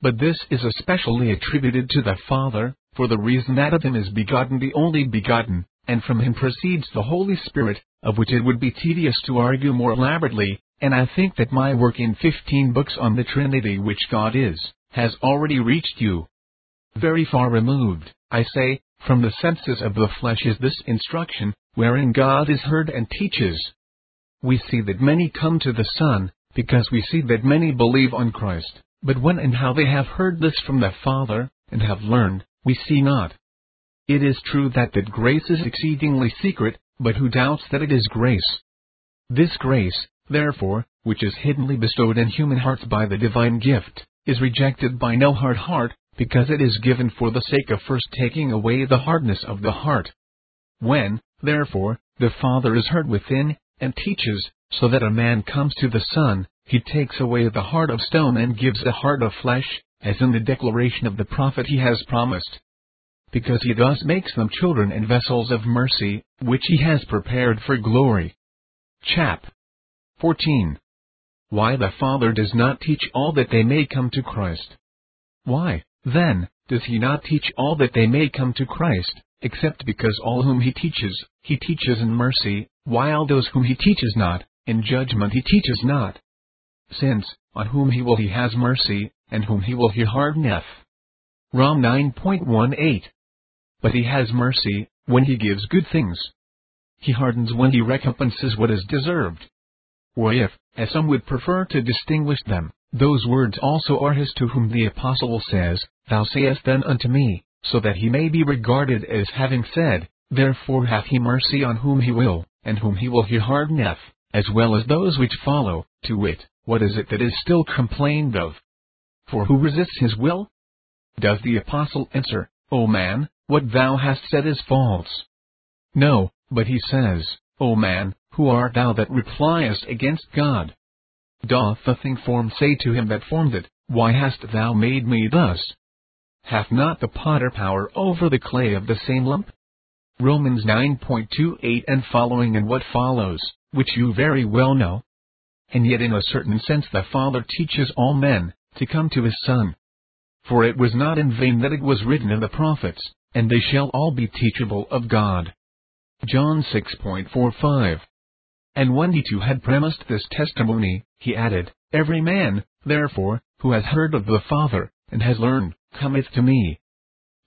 But this is especially attributed to the Father, for the reason that of him is begotten the only begotten, and from him proceeds the Holy Spirit, of which it would be tedious to argue more elaborately, and I think that my work in 15 books on the Trinity which God is, has already reached you. Very far removed, I say, from the senses of the flesh is this instruction, wherein God is heard and teaches. We see that many come to the Son, because we see that many believe on Christ, but when and how they have heard this from the Father, and have learned, we see not. It is true that that grace is exceedingly secret, but who doubts that it is grace? This grace, therefore, which is hiddenly bestowed in human hearts by the divine gift, is rejected by no hard heart, because it is given for the sake of first taking away the hardness of the heart. When, therefore, the Father is heard within, and teaches, so that a man comes to the Son, he takes away the heart of stone and gives a heart of flesh, as in the declaration of the prophet he has promised. Because he thus makes them children and vessels of mercy, which he has prepared for glory. Chap. 14. Why the Father does not teach all that they may come to Christ. Why, then, does he not teach all that they may come to Christ, except because all whom he teaches, he teaches in mercy, while those whom he teaches not, in judgment he teaches not? Since, on whom he will he has mercy, and whom he will he hardeneth. Rom 9.18 But he has mercy, when he gives good things. He hardens when he recompenses what is deserved. Or if, as some would prefer to distinguish them, those words also are his to whom the apostle says, Thou sayest then unto me, so that he may be regarded as having said, Therefore hath he mercy on whom he will, and whom he will he hardeneth, as well as those which follow, to wit, what is it that is still complained of? For who resists his will? Does the apostle answer, O man, what thou hast said is false? No, but he says, O man, who art thou that repliest against God? Doth the thing formed say to him that formed it, Why hast thou made me thus? Hath not the potter power over the clay of the same lump? Romans 9.28 and following and what follows, which you very well know. And yet in a certain sense the Father teaches all men, to come to his Son. For it was not in vain that it was written in the prophets, and they shall all be teachable of God. John 6.45 and when he too had premised this testimony, he added, Every man, therefore, who has heard of the Father, and has learned, cometh to me.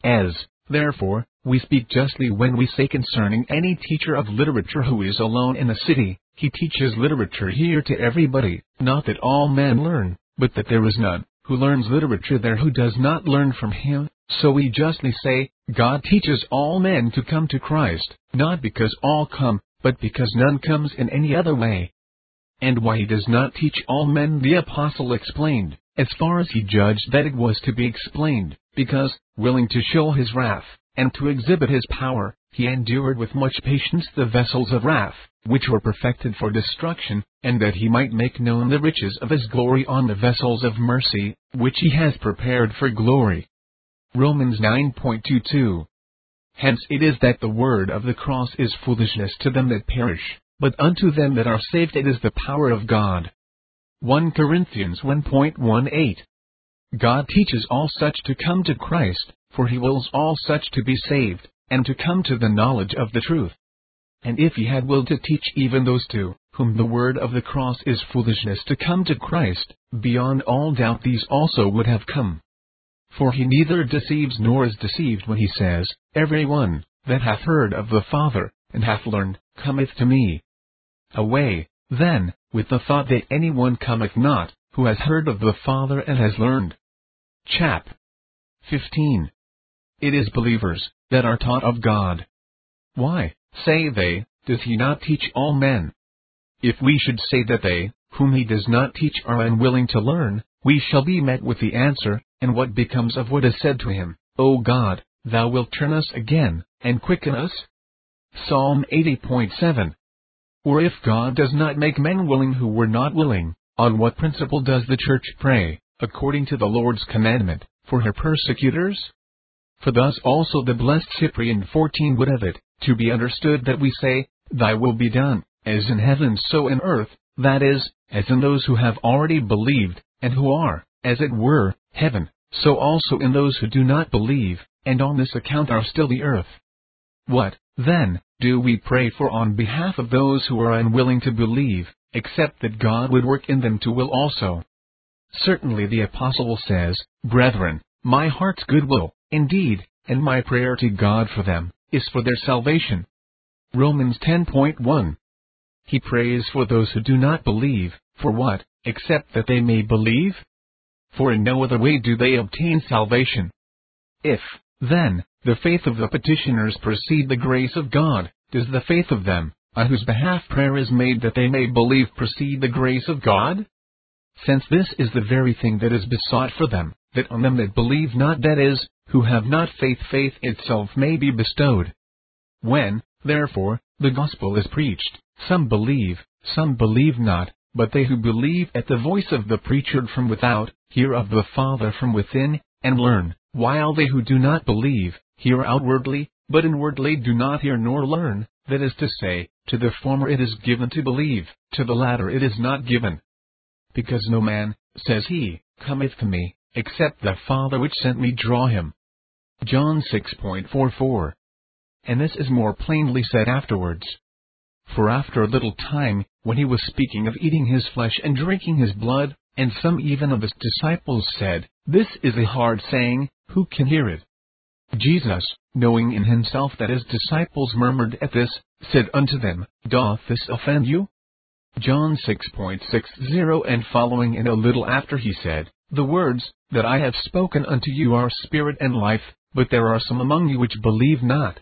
As, therefore, we speak justly when we say concerning any teacher of literature who is alone in a city, he teaches literature here to everybody, not that all men learn, but that there is none, who learns literature there who does not learn from him, so we justly say, God teaches all men to come to Christ, not because all come, but because none comes in any other way. And why he does not teach all men the apostle explained, as far as he judged that it was to be explained, because, willing to show his wrath, and to exhibit his power, he endured with much patience the vessels of wrath, which were perfected for destruction, and that he might make known the riches of his glory on the vessels of mercy, which he has prepared for glory. Romans 9.22 Hence it is that the word of the cross is foolishness to them that perish, but unto them that are saved it is the power of God. 1 Corinthians 1.18 God teaches all such to come to Christ, for he wills all such to be saved, and to come to the knowledge of the truth. And if he had willed to teach even those two, whom the word of the cross is foolishness to come to Christ, beyond all doubt these also would have come. For he neither deceives nor is deceived when he says, Every one that hath heard of the Father, and hath learned, cometh to me. Away, then, with the thought that any one cometh not, who has heard of the Father and has learned. Chap. 15. It is believers, that are taught of God. Why, say they, does he not teach all men? If we should say that they, whom he does not teach are unwilling to learn, we shall be met with the answer, and what becomes of what is said to him, O God, thou wilt turn us again, and quicken us? Psalm 80.7 Or if God does not make men willing who were not willing, On what principle does the church pray, according to the Lord's commandment, for her persecutors? For thus also the blessed Cyprian 14 would have it, to be understood that we say, Thy will be done, as in heaven so in earth, that is, as in those who have already believed, and who are, as it were, heaven, so also in those who do not believe, and on this account are still the earth. What, then, do we pray for on behalf of those who are unwilling to believe, except that God would work in them to will also? Certainly the Apostle says, Brethren, my heart's goodwill, indeed, and my prayer to God for them, is for their salvation. Romans 10.1 He prays for those who do not believe, for what, except that they may believe? For in no other way do they obtain salvation. If, then, the faith of the petitioners precede the grace of God, does the faith of them, on whose behalf prayer is made that they may believe precede the grace of God? Since this is the very thing that is besought for them, that on them that believe not that is, who have not faith faith itself may be bestowed. When, therefore, the gospel is preached, some believe, some believe not, but they who believe at the voice of the preacher from without, hear of the Father from within, and learn, while they who do not believe, hear outwardly, but inwardly do not hear nor learn, that is to say, to the former it is given to believe, to the latter it is not given. Because no man, says he, cometh to me, except the Father which sent me draw him. John 6.44. And this is more plainly said afterwards. For after a little time, when he was speaking of eating his flesh and drinking his blood, and some even of his disciples said, This is a hard saying, who can hear it? Jesus, knowing in himself that his disciples murmured at this, said unto them, Doth this offend you? John 6.60 and following and a little after he said, The words, that I have spoken unto you are spirit and life, but there are some among you which believe not.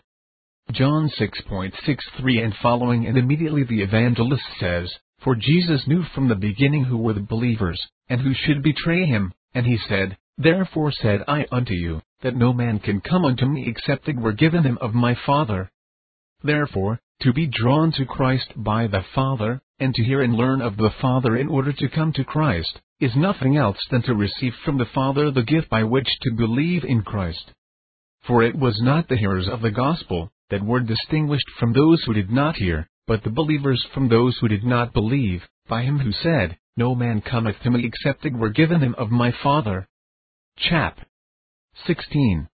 John 6.63 and following and immediately the evangelist says, For Jesus knew from the beginning who were the believers, and who should betray him, and he said, Therefore said I unto you, that no man can come unto me except it were given him of my Father. Therefore, to be drawn to Christ by the Father, and to hear and learn of the Father in order to come to Christ, is nothing else than to receive from the Father the gift by which to believe in Christ. For it was not the hearers of the gospel, that were distinguished from those who did not hear, but the believers from those who did not believe, by him who said, No man cometh to me except it were given him of my Father. Chap. 16.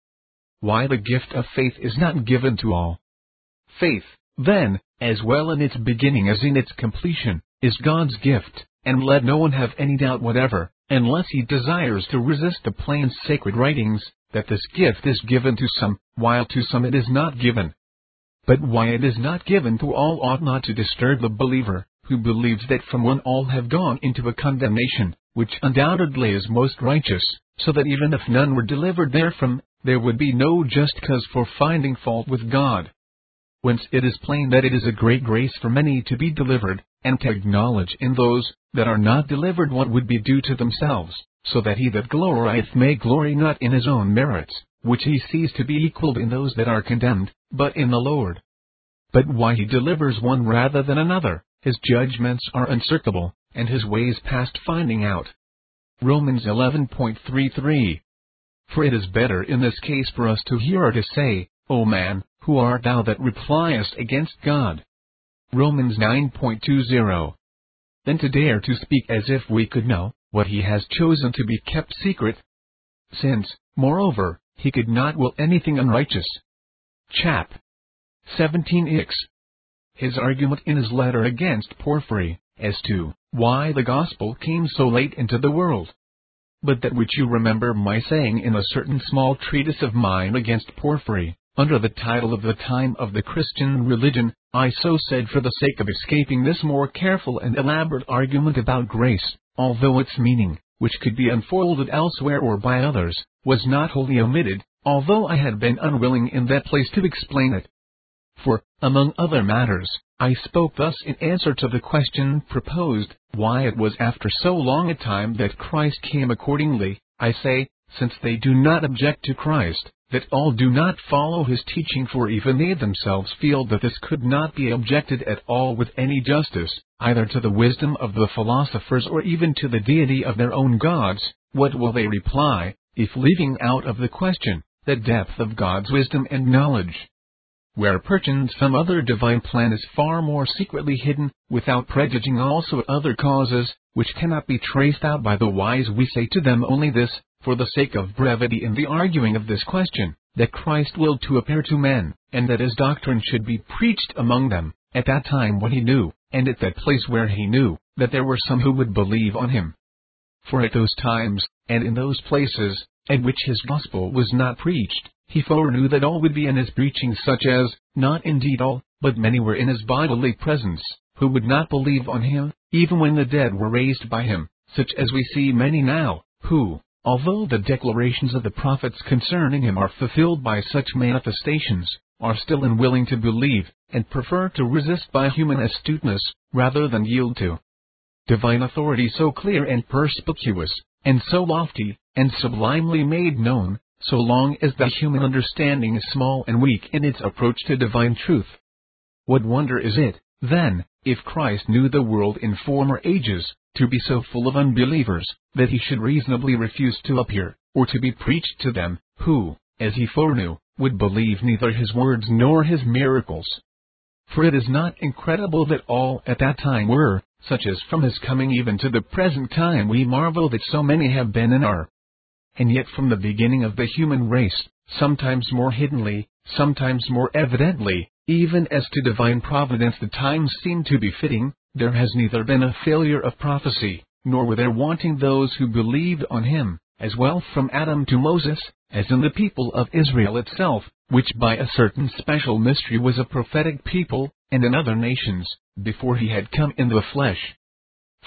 Why the gift of faith is not given to all. Faith, then, as well in its beginning as in its completion, is God's gift, and let no one have any doubt whatever, unless he desires to resist the plain sacred writings, that this gift is given to some, while to some it is not given. But why it is not given to all ought not to disturb the believer, who believes that from one all have gone into a condemnation, which undoubtedly is most righteous, so that even if none were delivered therefrom, there would be no just cause for finding fault with God. Whence it is plain that it is a great grace for many to be delivered, and to acknowledge in those that are not delivered what would be due to themselves, so that he that glorieth may glory not in his own merits, which he sees to be equalled in those that are condemned, but in the Lord. But why he delivers one rather than another, his judgments are unsearchable, and his ways past finding out. Romans 11.33 For it is better in this case for us to hear or to say, O man, who art thou that repliest against God? Romans 9.20 Then to dare to speak as if we could know what he has chosen to be kept secret. Since, moreover, he could not will anything unrighteous. Chap. 17x. His argument in his letter against Porphyry, as to why the gospel came so late into the world. But that which you remember my saying in a certain small treatise of mine against Porphyry, under the title of the time of the Christian religion, I so said for the sake of escaping this more careful and elaborate argument about grace, although its meaning, which could be unfolded elsewhere or by others, was not wholly omitted, although I had been unwilling in that place to explain it. For, among other matters, I spoke thus in answer to the question proposed, why it was after so long a time that Christ came accordingly, I say, since they do not object to Christ, that all do not follow his teaching for even they themselves feel that this could not be objected at all with any justice, either to the wisdom of the philosophers or even to the deity of their own gods, what will they reply, if leaving out of the question, the depth of God's wisdom and knowledge? Where perchance some other divine plan is far more secretly hidden, without prejudging also other causes, which cannot be traced out by the wise we say to them only this, for the sake of brevity in the arguing of this question, that Christ willed to appear to men, and that his doctrine should be preached among them, at that time when he knew, and at that place where he knew, that there were some who would believe on him. For at those times, and in those places, at which his gospel was not preached, he foreknew that all would be in his preaching such as, not indeed all, but many were in his bodily presence, who would not believe on him, even when the dead were raised by him, such as we see many now, who, although the declarations of the prophets concerning him are fulfilled by such manifestations, are still unwilling to believe, and prefer to resist by human astuteness, rather than yield to divine authority so clear and perspicuous, and so lofty, and sublimely made known, so long as the human understanding is small and weak in its approach to divine truth. What wonder is it, then, if Christ knew the world in former ages, to be so full of unbelievers, that he should reasonably refuse to appear, or to be preached to them, who, as he foreknew, would believe neither his words nor his miracles. For it is not incredible that all at that time were, such as from his coming even to the present time we marvel that so many have been and are. And yet from the beginning of the human race, sometimes more hiddenly, sometimes more evidently, even as to divine providence the times seem to be fitting, there has neither been a failure of prophecy, nor were there wanting those who believed on him, as well from Adam to Moses, as in the people of Israel itself, which by a certain special mystery was a prophetic people, and in other nations, before he had come in the flesh.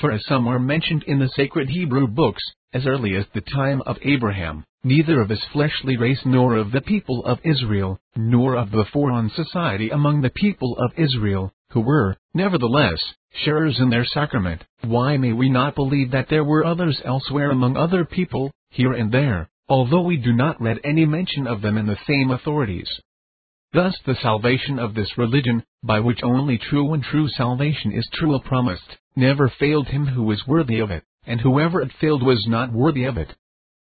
For as some are mentioned in the sacred Hebrew books, as early as the time of Abraham, neither of his fleshly race nor of the people of Israel, nor of the foreign society among the people of Israel, who were, nevertheless, sharers in their sacrament, why may we not believe that there were others elsewhere among other people, here and there, although we do not read any mention of them in the same authorities? Thus the salvation of this religion, by which only true and true salvation is truly promised, never failed him who was worthy of it, and whoever it failed was not worthy of it.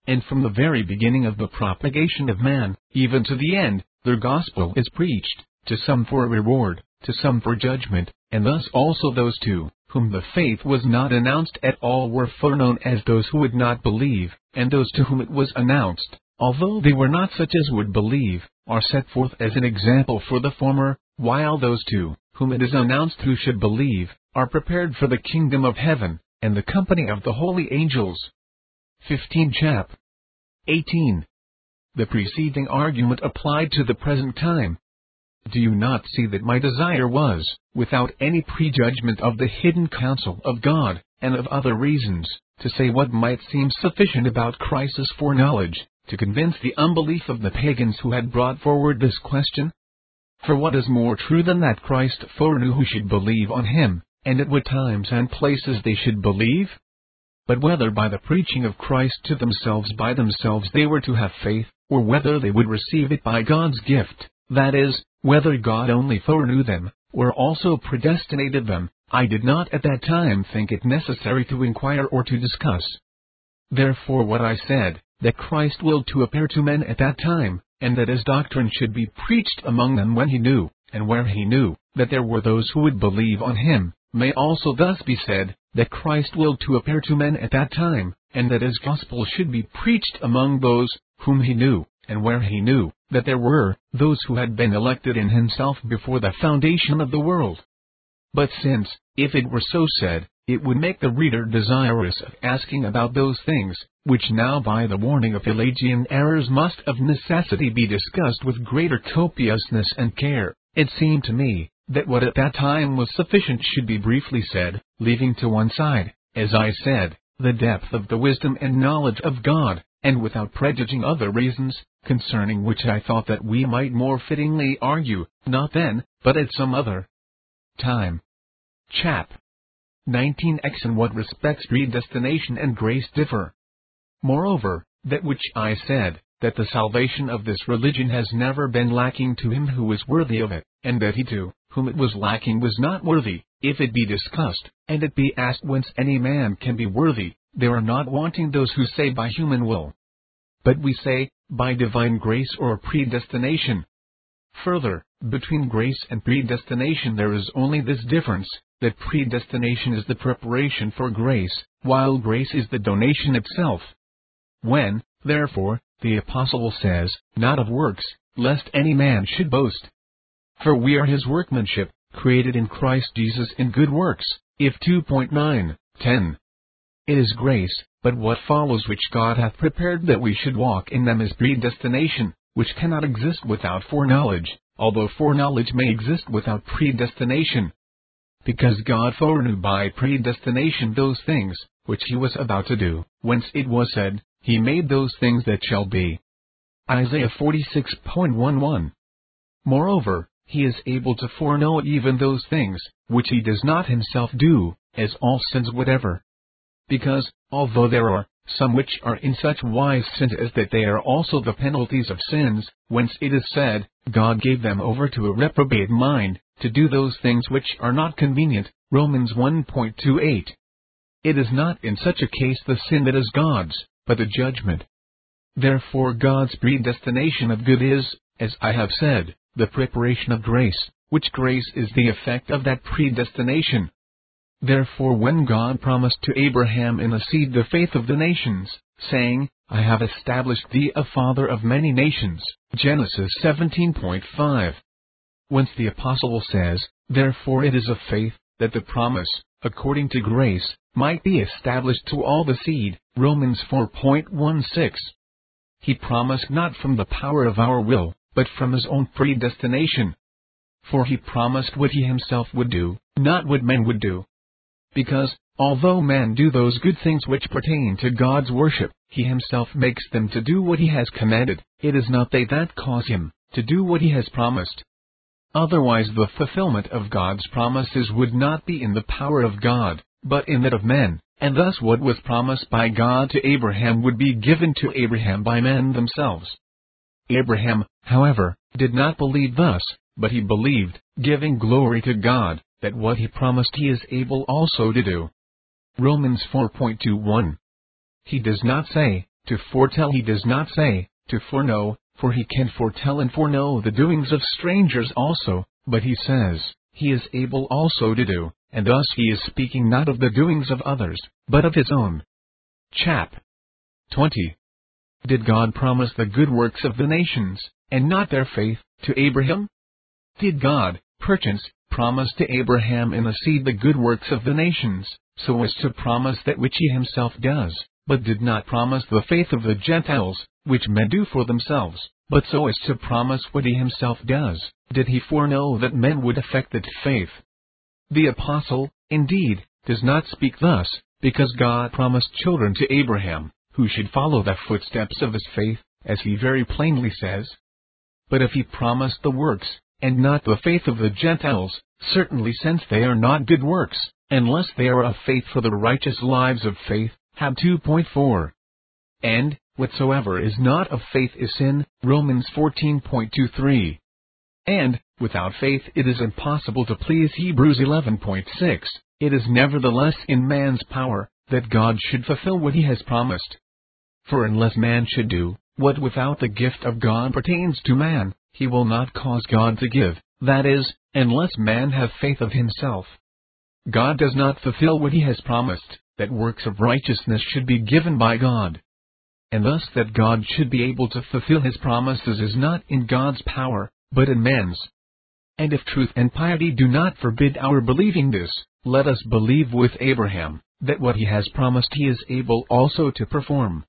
And from the very beginning of the propagation of man, even to the end, their gospel is preached, to some for a reward, to some for judgment, and thus also those to whom the faith was not announced at all were foreknown as those who would not believe, and those to whom it was announced, although they were not such as would believe, are set forth as an example for the former, while those to whom it is announced who should believe, are prepared for the kingdom of heaven, and the company of the holy angels. 15 Chap. 18. The preceding argument applied to the present time, do you not see that my desire was, without any prejudgment of the hidden counsel of God, and of other reasons, to say what might seem sufficient about Christ's foreknowledge, to convince the unbelief of the pagans who had brought forward this question? For what is more true than that Christ foreknew who should believe on him, and at what times and places they should believe? But whether by the preaching of Christ to themselves by themselves they were to have faith, or whether they would receive it by God's gift, that is, whether God only foreknew them, or also predestinated them, I did not at that time think it necessary to inquire or to discuss. Therefore what I said, that Christ willed to appear to men at that time, and that his doctrine should be preached among them when he knew, and where he knew, that there were those who would believe on him, may also thus be said, that Christ willed to appear to men at that time, and that his gospel should be preached among those whom he knew, and where he knew, that there were those who had been elected in himself before the foundation of the world. But since, if it were so said, it would make the reader desirous of asking about those things, which now by the warning of Pelagian errors must of necessity be discussed with greater copiousness and care, it seemed to me, that what at that time was sufficient should be briefly said, leaving to one side, as I said, the depth of the wisdom and knowledge of God, and without prejudging other reasons, concerning which I thought that we might more fittingly argue, not then, but at some other time. Chap. 19x In what respects predestination and grace differ. Moreover, that which I said, that the salvation of this religion has never been lacking to him who is worthy of it, and that he too, whom it was lacking was not worthy, if it be discussed, and it be asked whence any man can be worthy, there are not wanting those who say by human will. But we say, by divine grace or predestination. Further, between grace and predestination there is only this difference, that predestination is the preparation for grace, while grace is the donation itself. When, therefore, the Apostle says, Not of works, lest any man should boast. For we are his workmanship, created in Christ Jesus in good works, Eph. 2.9, 10. It is grace, but what follows which God hath prepared that we should walk in them is predestination, which cannot exist without foreknowledge, although foreknowledge may exist without predestination. Because God foreknew by predestination those things, which he was about to do, whence it was said, He made those things that shall be. Isaiah 46.11. Moreover, he is able to foreknow even those things, which he does not himself do, as all sins whatever. Because, although there are some which are in such wise sins as that they are also the penalties of sins, whence it is said, God gave them over to a reprobate mind, to do those things which are not convenient, Romans 1.28. It is not in such a case the sin that is God's, but the judgment. Therefore God's predestination of good is, as I have said, the preparation of grace, which grace is the effect of that predestination. Therefore when God promised to Abraham in a seed the faith of the nations, saying, I have established thee a father of many nations, Genesis 17.5. Whence the apostle says, Therefore it is of faith, that the promise, according to grace, might be established to all the seed, Romans 4.16. He promised not from the power of our will, but from his own predestination. For he promised what he himself would do, not what men would do. Because, although men do those good things which pertain to God's worship, he himself makes them to do what he has commanded, it is not they that cause him to do what he has promised. Otherwise the fulfillment of God's promises would not be in the power of God, but in that of men, and thus what was promised by God to Abraham would be given to Abraham by men themselves. Abraham, however, did not believe thus, but he believed, giving glory to God, that what he promised he is able also to do. Romans 4.21. He does not say, to foretell he does not say, to foreknow, for he can foretell and foreknow the doings of strangers also, but he says, he is able also to do, and thus he is speaking not of the doings of others, but of his own. Chap. 20. Did God promise the good works of the nations, and not their faith, to Abraham? Did God, perchance, promise to Abraham in the seed the good works of the nations, so as to promise that which he himself does, but did not promise the faith of the Gentiles, which men do for themselves, but so as to promise what he himself does, did he foreknow that men would affect that faith? The apostle, indeed, does not speak thus, because God promised children to Abraham, who should follow the footsteps of his faith, as he very plainly says. But if he promised the works, and not the faith of the Gentiles, certainly since they are not good works, unless they are of faith for the righteous lives of faith, Hab. 2.4. And, whatsoever is not of faith is sin, Romans 14.23. And, without faith it is impossible to please Hebrews 11.6, it is nevertheless in man's power, that God should fulfill what he has promised. For unless man should do, what without the gift of God pertains to man, he will not cause God to give, that is, unless man have faith of himself. God does not fulfill what he has promised, that works of righteousness should be given by God. And thus that God should be able to fulfill his promises is not in God's power, but in man's. And if truth and piety do not forbid our believing this, let us believe with Abraham, that what he has promised he is able also to perform.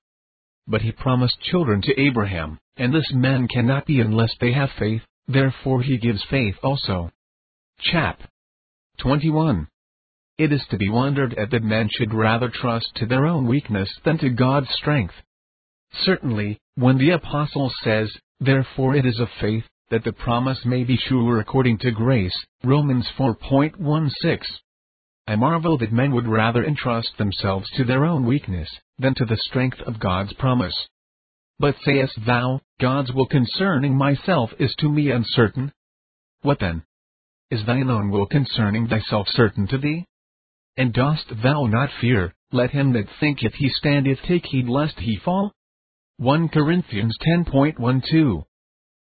But he promised children to Abraham, and this man cannot be unless they have faith, therefore he gives faith also. Chap. 21. It is to be wondered at that men should rather trust to their own weakness than to God's strength. Certainly, when the Apostle says, Therefore it is of faith, that the promise may be sure according to grace, Romans 4.16. I marvel that men would rather entrust themselves to their own weakness, than to the strength of God's promise. But sayest thou, God's will concerning myself is to me uncertain? What then? Is thine own will concerning thyself certain to thee? And dost thou not fear, let him that thinketh he standeth take heed lest he fall? 1 Corinthians 10.12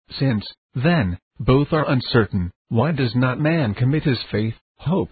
Since, then, both are uncertain, why does not man commit his faith, hope,